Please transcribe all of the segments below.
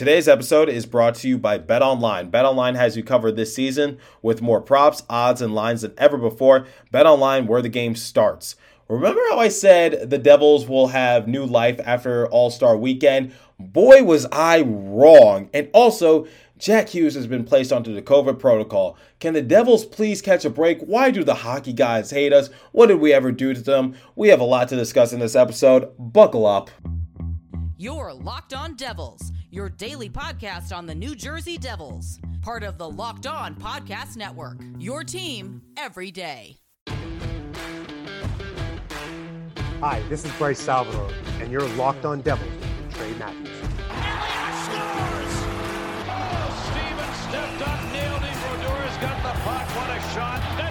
Today's episode is brought to you by Bet Online. Bet Online has you covered this season with more props, odds, and lines than ever before. Bet Online, where the game starts. Remember how I said the Devils will have new life after All Star weekend? Boy, was I wrong. And also, Jack Hughes has been placed onto the COVID protocol. Can the Devils please catch a break? Why do the hockey guys hate us? What did we ever do to them? We have a lot to discuss in this episode. Buckle up. You're Locked On Devils, your daily podcast on the New Jersey Devils, part of the Locked On Podcast Network. Your team every day. Hi, this is Bryce Salvador, and you're Locked On Devils with Trey Matthews. Elliott scores! Oh, Steven stepped up, nailed it. Brodeur's got the puck. What a shot.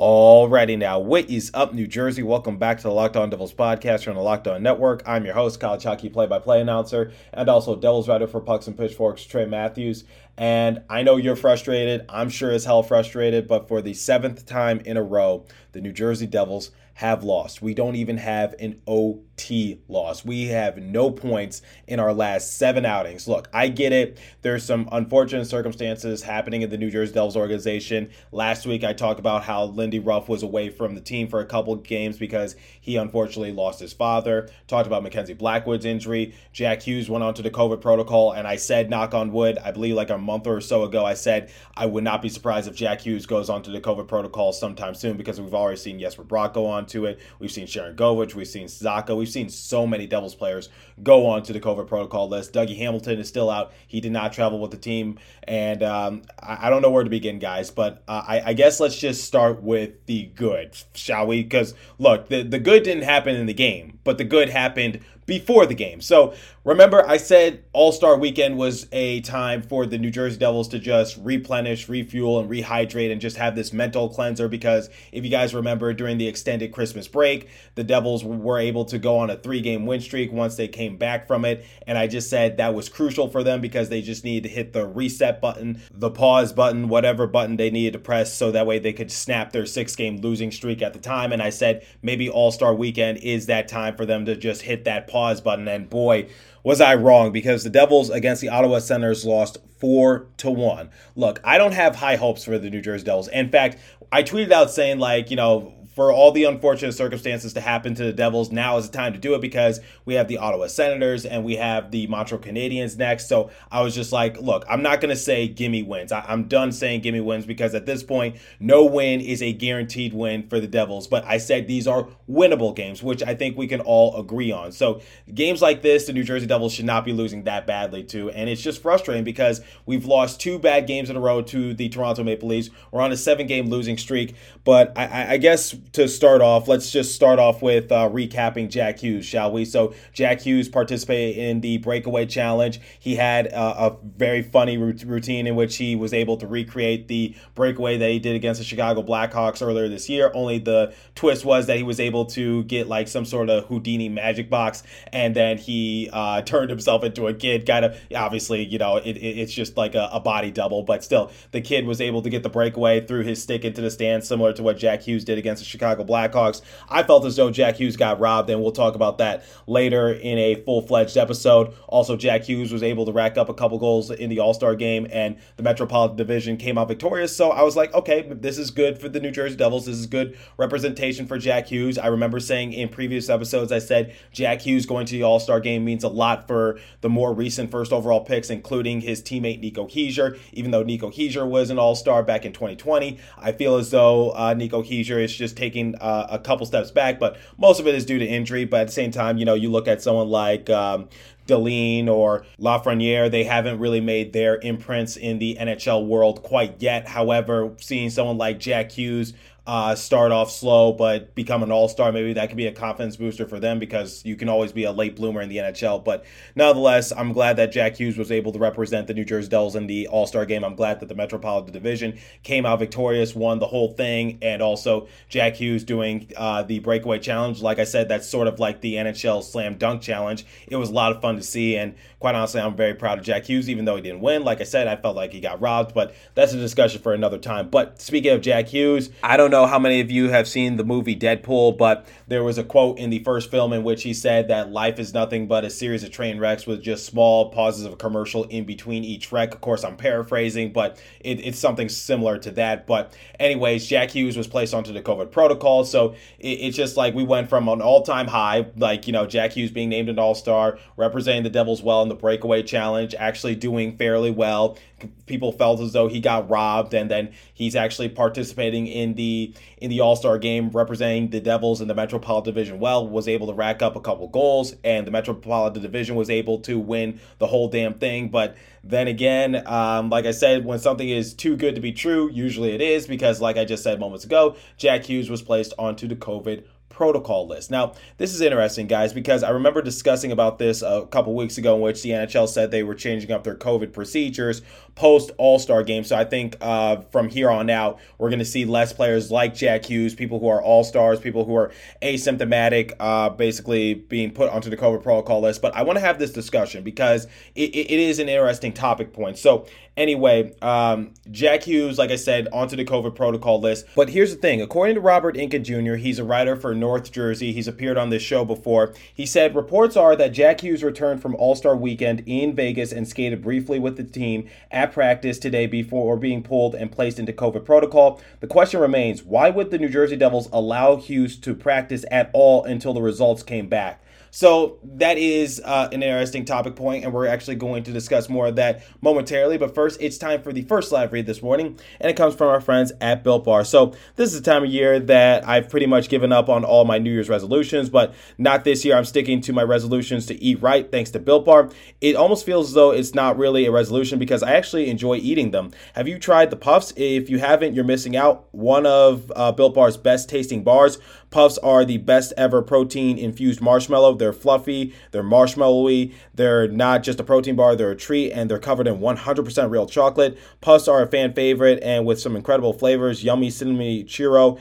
Alrighty now, what is up, New Jersey? Welcome back to the Locked On Devils podcast from the Locked On Network. I'm your host, Kyle Chucky, play-by-play announcer, and also Devils writer for Pucks and Pitchforks, Trey Matthews. And I know you're frustrated. I'm sure as hell frustrated, but for the seventh time in a row, the New Jersey Devils have lost. We don't even have an OT loss. We have no points in our last seven outings. Look, I get it. There's some unfortunate circumstances happening in the New Jersey Devils organization. Last week, I talked about how Lindy Ruff was away from the team for a couple games because he unfortunately lost his father. Talked about Mackenzie Blackwood's injury. Jack Hughes went onto the COVID protocol, and I said, knock on wood, I believe like a month or so ago, I said I would not be surprised if Jack Hughes goes onto the COVID protocol sometime soon because we've already seen Jesper Bratt go on to it. We've seen Sharangovich. We've seen Zacha. We've seen so many Devils players go on to the COVID protocol list. Dougie Hamilton is still out. He did not travel with the team. And um, I, I, don't know where to begin, guys, but uh, I, I, guess let's just start with the good, shall we? Because, look, the, the good didn't happen in the game, but the good happened before the game. So remember, I said All Star Weekend was a time for the New Jersey Devils to just replenish, refuel, and rehydrate and just have this mental cleanser. Because if you guys remember, during the extended Christmas break, the Devils were able to go on a three game win streak once they came back from it. And I just said that was crucial for them because they just needed to hit the reset button, the pause button, whatever button they needed to press so that way they could snap their six game losing streak at the time. And I said maybe All Star Weekend is that time for them to just hit that pause pause button. And boy, was I wrong because the Devils against the Ottawa Senators lost four to one. Look, I don't have high hopes for the New Jersey Devils. In fact, I tweeted out saying like, you know, for all the unfortunate circumstances to happen to the Devils, now is the time to do it because we have the Ottawa Senators and we have the Montreal Canadiens next. So I was just like, look, I'm not going to say gimme wins. I- am done saying gimme wins because at this point, no win is a guaranteed win for the Devils. But I said these are winnable games, which I think we can all agree on. So games like this, the New Jersey Devils should not be losing that badly to. And it's just frustrating because we've lost two bad games in a row to the Toronto Maple Leafs. We're on a seven game losing streak. But I, I guess to start off, let's just start off with uh, recapping Jack Hughes, shall we? So, Jack Hughes participated in the breakaway challenge. He had uh, a very funny routine in which he was able to recreate the breakaway that he did against the Chicago Blackhawks earlier this year. Only the twist was that he was able to get like some sort of Houdini magic box, and then he uh, turned himself into a kid. Kind of, obviously, you know, it, it, it's just like a, a body double, but still, the kid was able to get the breakaway, threw his stick into the stand, similar to what Jack Hughes did against the Chicago Blackhawks. I felt as though Jack Hughes got robbed, and we'll talk about that later in a full fledged episode. Also, Jack Hughes was able to rack up a couple goals in the All Star game, and the Metropolitan Division came out victorious. So I was like, okay, this is good for the New Jersey Devils. This is good representation for Jack Hughes. I remember saying in previous episodes, I said Jack Hughes going to the All Star game means a lot for the more recent first overall picks, including his teammate Nico Hischier. Even though Nico Hischier was an All Star back in 2020, I feel as though uh, Nico Hischier is just taking uh, a couple steps back, but most of it is due to injury. But at the same time, you know, you look at someone like um, Dahlin or Lafreniere, they haven't really made their imprints in the NHL world quite yet. However, seeing someone like Jack Hughes uh, start off slow but become an all star. Maybe that could be a confidence booster for them because you can always be a late bloomer in the NHL. But nonetheless, I'm glad that Jack Hughes was able to represent the New Jersey Devils in the All Star game. I'm glad that the Metropolitan Division came out victorious, won the whole thing, and also Jack Hughes doing uh, the breakaway challenge. Like I said, that's sort of like the NHL slam dunk challenge. It was a lot of fun to see, and quite honestly, I'm very proud of Jack Hughes, even though he didn't win. Like I said, I felt like he got robbed, but that's a discussion for another time. But speaking of Jack Hughes, I don't know know how many of you have seen the movie Deadpool, but there was a quote in the first film in which he said that life is nothing but a series of train wrecks with just small pauses of a commercial in between each wreck. Of course, I'm paraphrasing, but it, it's something similar to that. But, anyways, Jack Hughes was placed onto the COVID protocol. So it, it's just like we went from an all time high, like, you know, Jack Hughes being named an all star, representing the Devils well in the breakaway challenge, actually doing fairly well. People felt as though he got robbed, and then he's actually participating in the in the All Star game, representing the Devils in the Metropolitan Division. Well, was able to rack up a couple goals, and the Metropolitan Division was able to win the whole damn thing. But then again, um, like I said, when something is too good to be true, usually it is because, like I just said moments ago, Jack Hughes was placed onto the COVID protocol list. Now, this is interesting, guys, because I remember discussing about this a couple weeks ago, in which the NHL said they were changing up their COVID procedures post All Star game. So I think uh, from here on out, we're going to see less players like Jack Hughes, people who are All Stars, people who are asymptomatic, uh, basically being put onto the COVID protocol list. But I want to have this discussion because it, it is an interesting topic point. So Anyway, um, Jack Hughes, like I said, onto the COVID protocol list. But here's the thing according to Robert Inca Jr., he's a writer for North Jersey. He's appeared on this show before. He said reports are that Jack Hughes returned from All Star weekend in Vegas and skated briefly with the team at practice today before being pulled and placed into COVID protocol. The question remains why would the New Jersey Devils allow Hughes to practice at all until the results came back? So that is uh, an interesting topic point, and we're actually going to discuss more of that momentarily. But first, it's time for the first live read this morning, and it comes from our friends at Built Bar. So this is the time of year that I've pretty much given up on all my New Year's resolutions, but not this year. I'm sticking to my resolutions to eat right, thanks to Built Bar. It almost feels as though it's not really a resolution because I actually enjoy eating them. Have you tried the puffs? If you haven't, you're missing out. One of uh, Built Bar's best tasting bars. Puffs are the best ever protein infused marshmallow. They're fluffy, they're marshmallowy, they're not just a protein bar, they're a treat, and they're covered in 100% real chocolate. Puffs are a fan favorite and with some incredible flavors yummy cinnamon churro,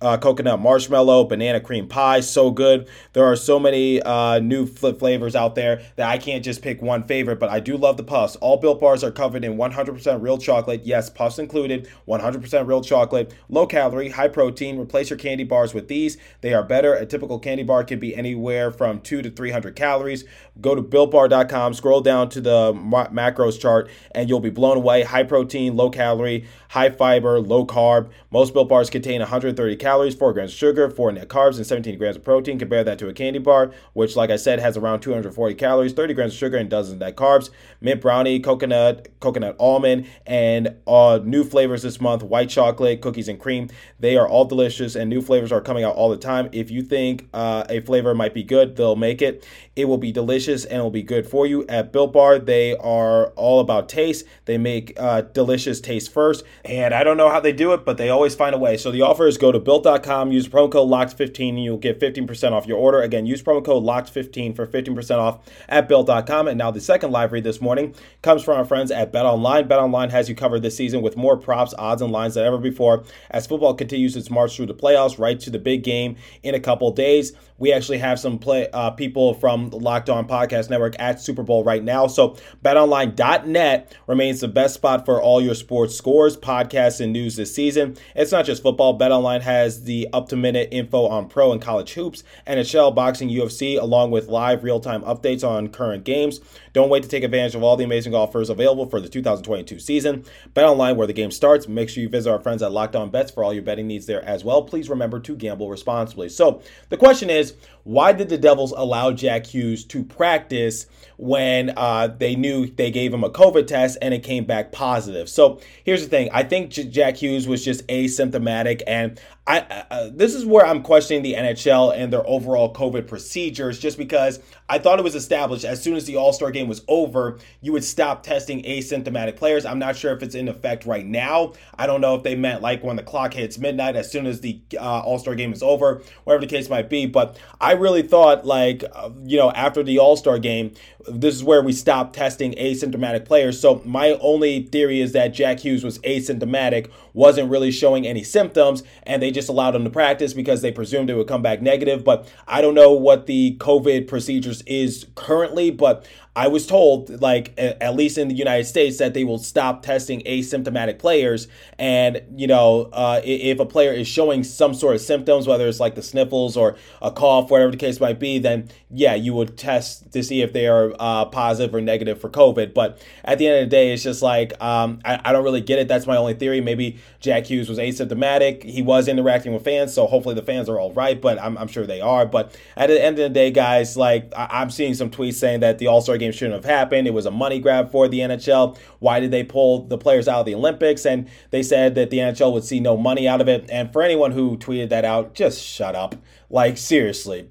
uh, coconut marshmallow, banana cream pie. So good. There are so many uh, new flip flavors out there that I can't just pick one favorite, but I do love the puffs. All built bars are covered in 100% real chocolate. Yes, puffs included, 100% real chocolate, low calorie, high protein. Replace your candy bars with these. They are better. A typical candy bar can be anywhere from 2 to 300 calories. Go to builtbar.com, scroll down to the macros chart, and you'll be blown away. High protein, low calorie, high fiber, low carb. Most built bars contain 130 calories, 4 grams of sugar, 4 net carbs, and 17 grams of protein. Compare that to a candy bar, which, like I said, has around 240 calories, 30 grams of sugar, and dozens of net carbs. Mint brownie, coconut, coconut almond, and uh, new flavors this month white chocolate, cookies, and cream. They are all delicious, and new flavors are coming out all the time. If you think uh, a flavor might be good, they'll make it. It will be delicious and will be good for you. At Built Bar, they are all about taste. They make uh, delicious taste first. And I don't know how they do it, but they always find a way. So the offer is go to built.com, use promo code LOCKED15, and you'll get 15% off your order. Again, use promo code LOCKED15 for 15% off at built.com. And now the second live read this morning comes from our friends at Bet Online. Bet Online has you covered this season with more props, odds, and lines than ever before as football continues its march through the playoffs right to the big game in a couple days. We actually have some play uh, people from the Locked On Podcast Network at Super Bowl right now. So betonline.net remains the best spot for all your sports scores, podcasts, and news this season. It's not just football. BetOnline has the up-to-minute info on pro and college hoops, NHL, boxing, UFC, along with live real-time updates on current games. Don't wait to take advantage of all the amazing offers available for the 2022 season. BetOnline, where the game starts. Make sure you visit our friends at Locked On Bets for all your betting needs there as well. Please remember to gamble responsibly. So the question is, why did the Devils allow Jack Hughes to practice when uh, they knew they gave him a COVID test and it came back positive? So here's the thing: I think J- Jack Hughes was just asymptomatic, and I uh, this is where I'm questioning the NHL and their overall COVID procedures, just because I thought it was established as soon as the All Star game was over, you would stop testing asymptomatic players. I'm not sure if it's in effect right now. I don't know if they meant like when the clock hits midnight, as soon as the uh, All Star game is over, whatever the case might be. But I really thought, like, uh, you know, after the All Star game, this is where we stopped testing asymptomatic players. So my only theory is that Jack Hughes was asymptomatic, wasn't really showing any symptoms, and they just allowed him to practice because they presumed it would come back negative. But I don't know what the COVID procedures is currently, but I was told, like, at least in the United States, that they will stop testing asymptomatic players. And, you know, uh, if a player is showing some sort of symptoms, whether it's like the sniffles or a cough, whatever the case might be, then yeah, you would test to see if they are uh, positive or negative for COVID. But at the end of the day, it's just like, um, I, I don't really get it. That's my only theory. Maybe Jack Hughes was asymptomatic. He was interacting with fans, so hopefully the fans are all right, but I'm, I'm sure they are. But at the end of the day, guys, like, I, I'm seeing some tweets saying that the All Star game game shouldn't have happened. It was a money grab for the NHL. Why did they pull the players out of the Olympics? And they said that the NHL would see no money out of it. And for anyone who tweeted that out, just shut up. Like, seriously,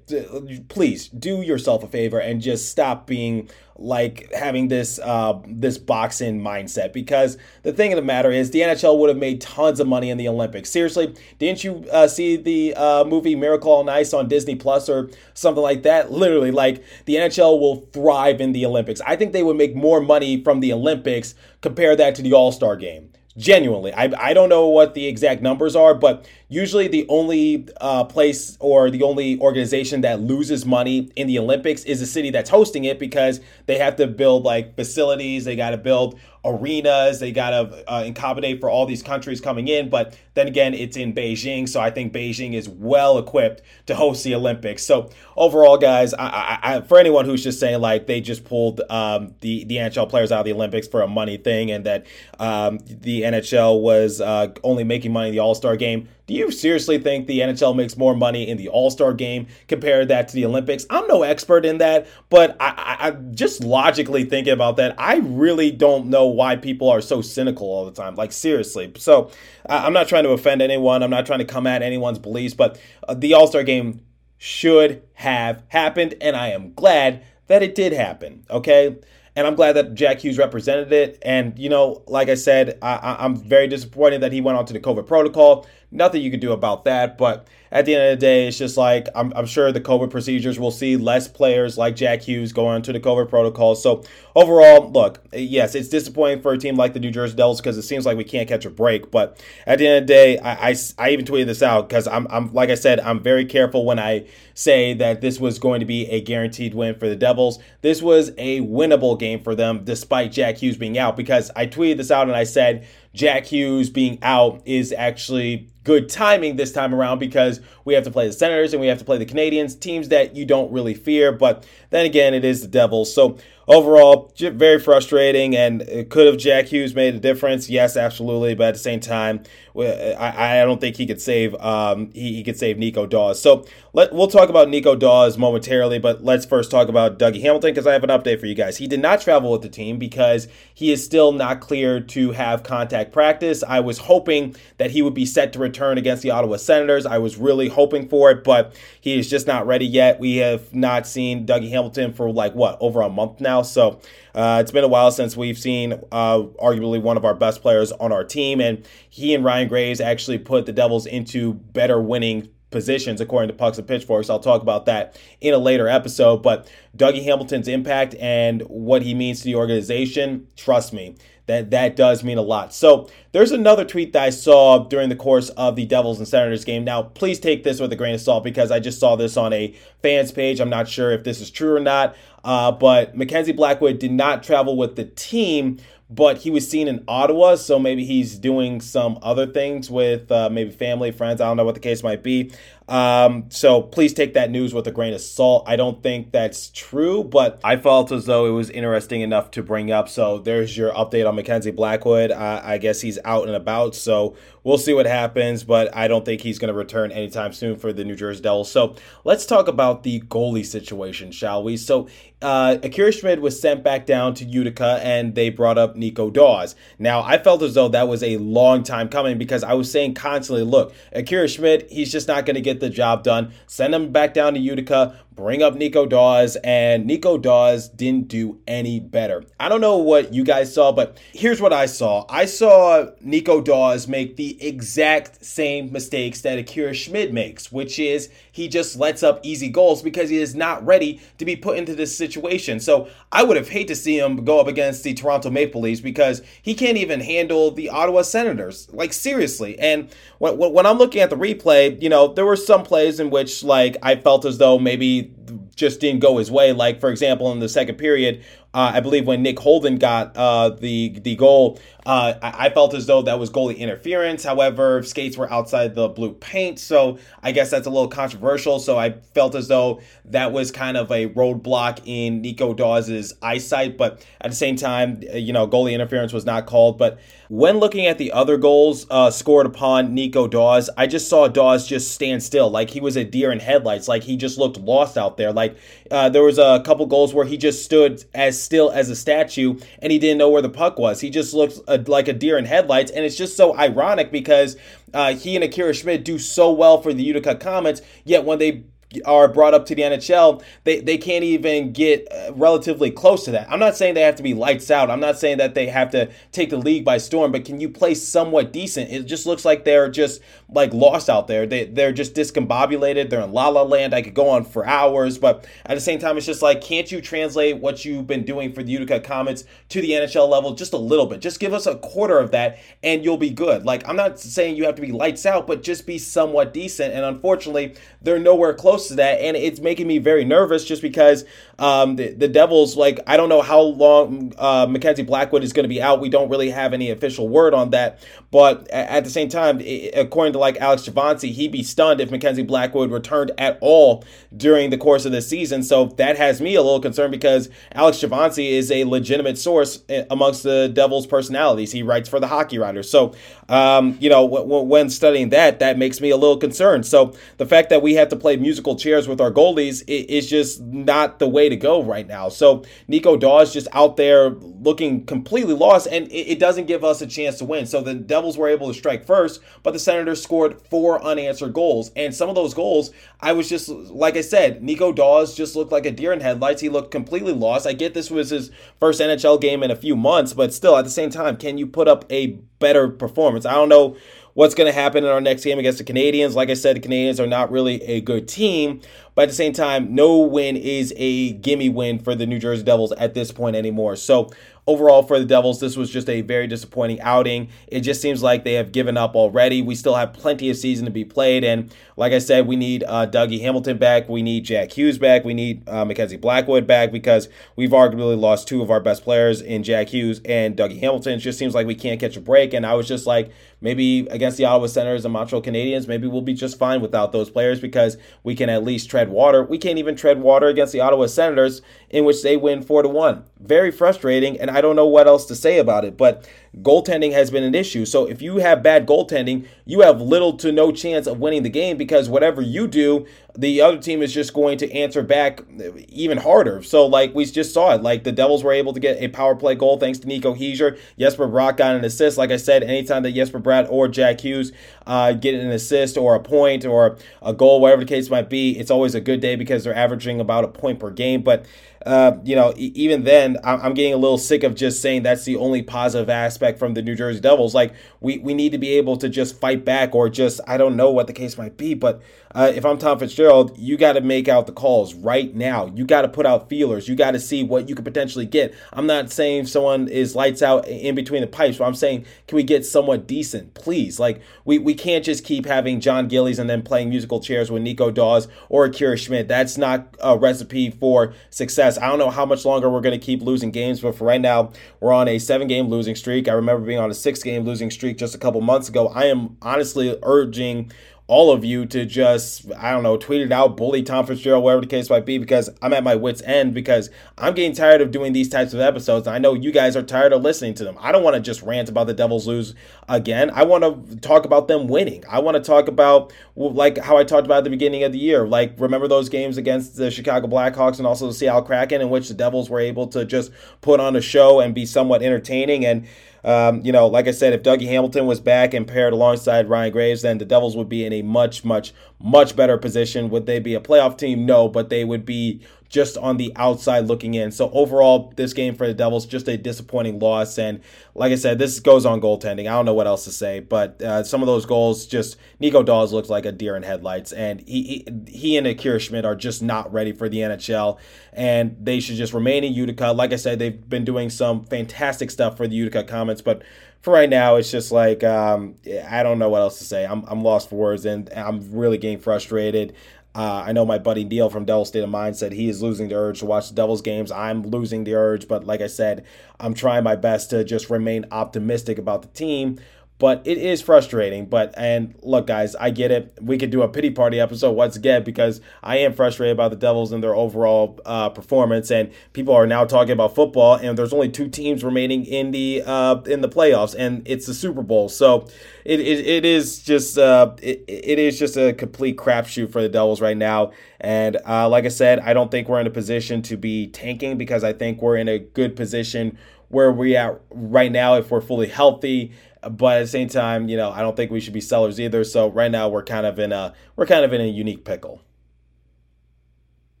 please do yourself a favor and just stop being like having this uh, this boxing mindset because the thing of the matter is the NHL would have made tons of money in the Olympics. Seriously, didn't you uh, see the uh, movie Miracle on Ice on Disney Plus or something like that? Literally, like the NHL will thrive in the Olympics. I think they would make more money from the Olympics. Compare that to the All Star game. Genuinely, I, I don't know what the exact numbers are, but usually the only uh, place or the only organization that loses money in the Olympics is the city that's hosting it because they have to build like facilities, they got to build arenas, they got to uh, accommodate for all these countries coming in. But then again, it's in Beijing, so I think Beijing is well equipped to host the Olympics. So overall, guys, I, I, I, for anyone who's just saying like they just pulled um, the the NHL players out of the Olympics for a money thing and that um, the NHL was uh, only making money in the All Star game do you seriously think the NHL makes more money in the All Star game compared that to the Olympics? I'm no expert in that, but I, I, I, just logically thinking about that, I really don't know why people are so cynical all the time. Like, seriously. So I'm not trying to offend anyone, I'm not trying to come at anyone's beliefs, but uh, the All Star game should have happened, and I am glad that it did happen, okay? And I'm glad that Jack Hughes represented it. And you know, like I said, I, am very disappointed that he went on to the COVID protocol. Nothing you can do about that. But at the end of the day, it's just like I'm, I'm sure the COVID procedures will see less players like Jack Hughes going to the COVID protocol. So overall, look, yes, it's disappointing for a team like the New Jersey Devils because it seems like we can't catch a break. But at the end of the day, I, I, I even tweeted this out because I'm, I'm like I said, I'm very careful when I say that this was going to be a guaranteed win for the Devils. This was a winnable game for them despite Jack Hughes being out because I tweeted this out and I said Jack Hughes being out is actually good timing this time around because we have to play the Senators and we have to play the Canadiens, teams that you don't really fear. But then again, it is the Devils. So overall, very frustrating. And could have Jack Hughes made a difference? Yes, absolutely. But at the same time, I, I don't think he could save um, he, he could save Nico Daws. So let, we'll talk about Nico Daws momentarily, but let's first talk about Dougie Hamilton because I have an update for you guys. He did not travel with the team because he is still not cleared to have contact practice. I was hoping that he would be set to return against the Ottawa Senators. I was really hoping for it, but he is just not ready yet. We have not seen Dougie Hamilton for like what over a month now, so uh, it's been a while since we've seen uh, arguably one of our best players on our team, and he and Ryan Graves actually put the Devils into better winning positions according to pucks and pitchforks. I'll talk about that in a later episode. But Dougie Hamilton's impact and what he means to the organization, trust me, that that does mean a lot. So there's another tweet that I saw during the course of the Devils and Senators game. Now, please take this with a grain of salt because I just saw this on a fans page. I'm not sure if this is true or not. Uh, but Mackenzie Blackwood did not travel with the team, but he was seen in Ottawa, so maybe he's doing some other things with uh, maybe family, friends. I don't know what the case might be. Um, so please take that news with a grain of salt. I don't think that's true, but I felt as though it was interesting enough to bring up. So there's your update on Mackenzie Blackwood. Uh, I guess he's out and about, so we'll see what happens, but I don't think he's going to return anytime soon for the New Jersey Devils. So let's talk about the goalie situation, shall we? So uh, Akira Schmid was sent back down to Utica, and they brought up Nico Daws. Now I felt as though that was a long time coming because I was saying constantly, look, Akira Schmid, he's just not going to get get the job done. Send him back down to Utica. Bring up Nico Daws, and Nico Daws didn't do any better. I don't know what you guys saw, but here's what I saw. I saw Nico Daws make the exact same mistakes that Akira Schmid makes, which is he just lets up easy goals because he is not ready to be put into this situation. So I would have hated to see him go up against the Toronto Maple Leafs because he can't even handle the Ottawa Senators. Like seriously. And when, when I'm looking at the replay, you know, there were some plays in which like I felt as though maybe just didn't go his way. Like for example, in the second period, uh, I believe when Nick Holden got uh, the the goal, uh, I, I, felt as though that was goalie interference. However, skates were outside the blue paint, so I guess that's a little controversial. So I felt as though that was kind of a roadblock in Nico Daws's eyesight. But at the same time, you know, goalie interference was not called. But when looking at the other goals uh, scored upon Nico Daws, I just saw Daws just stand still, like he was a deer in headlights, like he just looked lost out there. Like uh, there was a couple goals where he just stood as still as a statue and he didn't know where the puck was. He just looked uh, like a deer in headlights, and it's just so ironic because uh, he and Akira Schmid do so well for the Utica Comets, yet when they are brought up to the NHL, they, they can't even get uh, relatively close to that. I'm not saying they have to be lights out. I'm not saying that they have to take the league by storm, but can you play somewhat decent? It just looks like they're just like lost out there. They, they're just discombobulated. They're in la la land. I could go on for hours, but at the same time, it's just like, can't you translate what you've been doing for the Utica Comets to the NHL level just a little bit? Just give us a quarter of that and you'll be good. Like, I'm not saying you have to be lights out, but just be somewhat decent. And unfortunately, they're nowhere close close to that, and it's making me very nervous just because um, the, the Devils, like, I don't know how long uh, Mackenzie Blackwood is going to be out. We don't really have any official word on that, but at the same time, according to like Alex Javonce, he'd be stunned if Mackenzie Blackwood returned at all during the course of the season. So that has me a little concerned because Alex Javonce is a legitimate source eh, amongst the Devils' personalities. He writes for the Hockey Writers. So, um, you know, w- w- when studying that, that makes me a little concerned. So the fact that we have to play musical chairs with our goalies is just not the way to go right now. So Nico Daws just out there looking completely lost, and it doesn't give us a chance to win. So the Devils were able to strike first, but the Senators scored four unanswered goals. And some of those goals, I was just, like I said, Nico Daws just looked like a deer in headlights. He looked completely lost. I get this was his first NHL game in a few months, but still, at the same time, can you put up a better performance? I don't know what's going to happen in our next game against the Canadiens. Like I said, the Canadiens are not really a good team, but at the same time, no win is a gimme win for the New Jersey Devils at this point anymore. So overall for the Devils, this was just a very disappointing outing. It just seems like they have given up already. We still have plenty of season to be played, and like I said, we need uh, Dougie Hamilton back. We need Jack Hughes back. We need uh, Mackenzie Blackwood back because we've arguably lost two of our best players in Jack Hughes and Dougie Hamilton. It just seems like we can't catch a break, and I was just like, maybe against the Ottawa Senators and Montreal Canadiens, maybe we'll be just fine without those players because we can at least tread water. We can't even tread water against the Ottawa Senators, in which they win four to one. Very frustrating, and I don't know what else to say about it. But goaltending has been an issue. So if you have bad goaltending, you have little to no chance of winning the game because whatever you do, the other team is just going to answer back even harder. So like we just saw it, like the Devils were able to get a power play goal thanks to Nico Hischier. Jesper Bratt got an assist. Like I said, anytime that Jesper Bratt or Jack Hughes uh, get an assist or a point or a goal, whatever the case might be, it's always a good day because they're averaging about a point per game. But uh, you know, even then, I'm getting a little sick of just saying that's the only positive aspect from the New Jersey Devils. Like, we, we need to be able to just fight back or just, I don't know what the case might be, but uh, if I'm Tom Fitzgerald, you got to make out the calls right now. You got to put out feelers. You got to see what you could potentially get. I'm not saying someone is lights out in between the pipes, but I'm saying, can we get somewhat decent, please? Like, we, we can't just keep having Jon Gillies and then playing musical chairs with Nico Daws or Akira Schmid. That's not a recipe for success. I don't know how much longer we're going to keep losing games, but for right now, we're on a seven game losing streak. I remember being on a six game losing streak just a couple months ago. I am honestly urging all of you to just, I don't know, tweet it out, bully Tom Fitzgerald, whatever the case might be, because I'm at my wits' end because I'm getting tired of doing these types of episodes. I know you guys are tired of listening to them. I don't want to just rant about the Devils lose again. I want to talk about them winning. I want to talk about, like, how I talked about at the beginning of the year. Like, remember those games against the Chicago Blackhawks and also the Seattle Kraken, in which the Devils were able to just put on a show and be somewhat entertaining. And um, you know, like I said, if Dougie Hamilton was back and paired alongside Ryan Graves, then the Devils would be in a much, much, much better position. Would they be a playoff team? No, but they would be just on the outside looking in. So overall, this game for the Devils just a disappointing loss. And like I said, this goes on goaltending. I don't know what else to say, but uh, some of those goals just Nico Daws looks like a deer in headlights, and he he, he and Akira Schmid are just not ready for the NHL, and they should just remain in Utica. Like I said, they've been doing some fantastic stuff for the Utica Comets, but for right now, it's just like um, I don't know what else to say. I'm, I'm lost for words, and I'm really getting frustrated. Uh, I know my buddy Neil from Devil State of Mind said he is losing the urge to watch the Devils games. I'm losing the urge, but like I said, I'm trying my best to just remain optimistic about the team but it is frustrating. But and look, guys, I get it. We could do a pity party episode once again because I am frustrated about the Devils and their overall uh, performance. And people are now talking about football, and there's only two teams remaining in the uh, in the playoffs, and it's the Super Bowl. So it it, it is just uh, it, it is just a complete crapshoot for the Devils right now. And uh, like I said, I don't think we're in a position to be tanking because I think we're in a good position where we at right now if we're fully healthy but at the same time, you know, I don't think we should be sellers either. So right now we're kind of in a we're kind of in a unique pickle.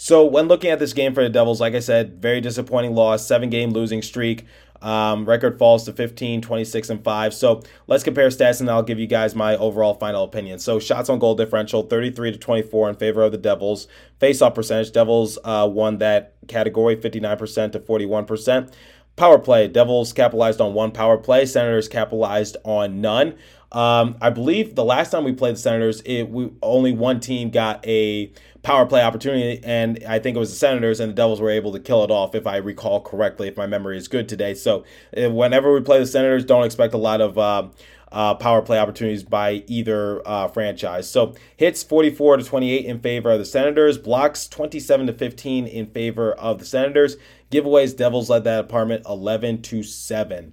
So when looking at this game for the Devils, like I said, very disappointing loss, seven game losing streak. Um, record falls to 15, 26, and 5. So let's compare stats and I'll give you guys my overall final opinion. So shots on goal differential 33 to 24 in favor of the Devils. Face off percentage, Devils uh, won that category 59% to 41%. Power play, Devils capitalized on one power play, Senators capitalized on none. Um, I believe the last time we played the Senators, it we only one team got a power play opportunity, and I think it was the Senators, and the Devils were able to kill it off, if I recall correctly, if my memory is good today. So uh, whenever we play the Senators, don't expect a lot of. Uh, uh, power play opportunities by either uh, franchise. So hits 44 to 28 in favor of the Senators, blocks 27 to 15 in favor of the Senators. Giveaways, Devils led that apartment 11 to 7.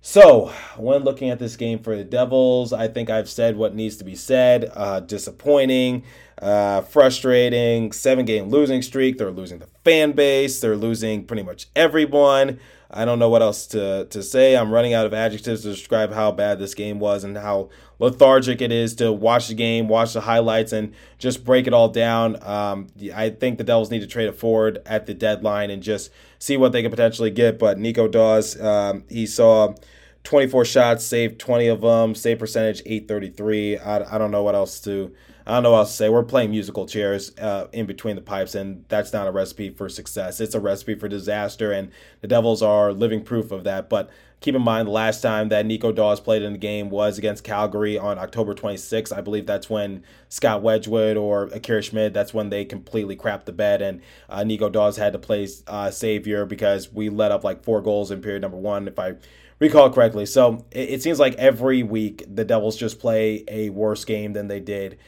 So, when looking at this game for the Devils, I think I've said what needs to be said. Uh, disappointing, uh, frustrating, seven game losing streak. They're losing the fan base, they're losing pretty much everyone. I don't know what else to, to say. I'm running out of adjectives to describe how bad this game was and how lethargic it is to watch the game, watch the highlights, and just break it all down. Um, I think the Devils need to trade it forward at the deadline and just see what they can potentially get. But Nico Daws, um, he saw 24 shots, saved 20 of them, save percentage 833. I, I don't know what else to I don't know what else to say. We're playing musical chairs uh, in between the pipes, and that's not a recipe for success. It's a recipe for disaster, and the Devils are living proof of that. But keep in mind, the last time that Nico Daws played in the game was against Calgary on October 26th. I believe that's when Scott Wedgewood or Akira Schmid, that's when they completely crapped the bed, and uh, Nico Daws had to play uh, savior because we let up like four goals in period number one, if I recall correctly. So it, it seems like every week the Devils just play a worse game than they did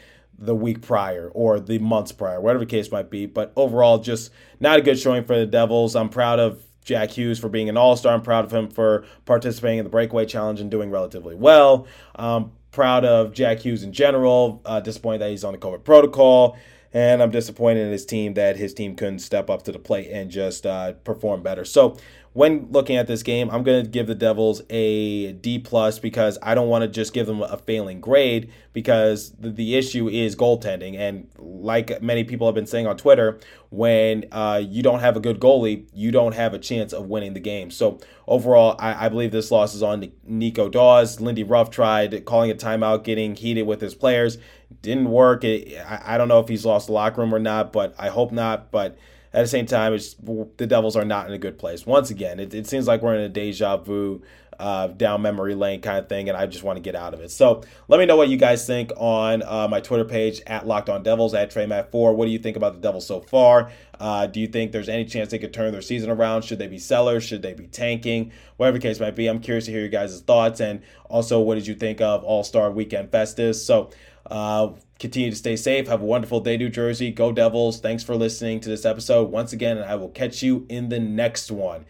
the week prior or the months prior, whatever the case might be. But overall, just not a good showing for the Devils. I'm proud of Jack Hughes for being an all star. I'm proud of him for participating in the breakaway challenge and doing relatively well. I'm proud of Jack Hughes in general. Uh, disappointed that he's on the COVID protocol. And I'm disappointed in his team that his team couldn't step up to the plate and just uh, perform better. So when looking at this game, I'm going to give the Devils a D plus because I don't want to just give them a failing grade because the, the issue is goaltending. And like many people have been saying on Twitter, when uh, you don't have a good goalie, you don't have a chance of winning the game. So overall, I, I believe this loss is on Nico Daws. Lindy Ruff tried calling a timeout, getting heated with his players. Didn't work. It, I, I don't know if he's lost the locker room or not, but I hope not. But at the same time, it's, the Devils are not in a good place. Once again, it, it seems like we're in a deja vu, uh, down memory lane kind of thing, and I just want to get out of it. So let me know what you guys think on uh, my Twitter page at Locked On Devils at TreyMatt4. What do you think about the Devils so far? Uh, do you think there's any chance they could turn their season around? Should they be sellers? Should they be tanking? Whatever the case might be, I'm curious to hear your guys' thoughts. And also, what did you think of All Star Weekend Festus? So uh, continue to stay safe. Have a wonderful day, New Jersey. Go Devils. Thanks for listening to this episode once again, and I will catch you in the next one.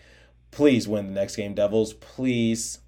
Please win the next game, Devils. Please.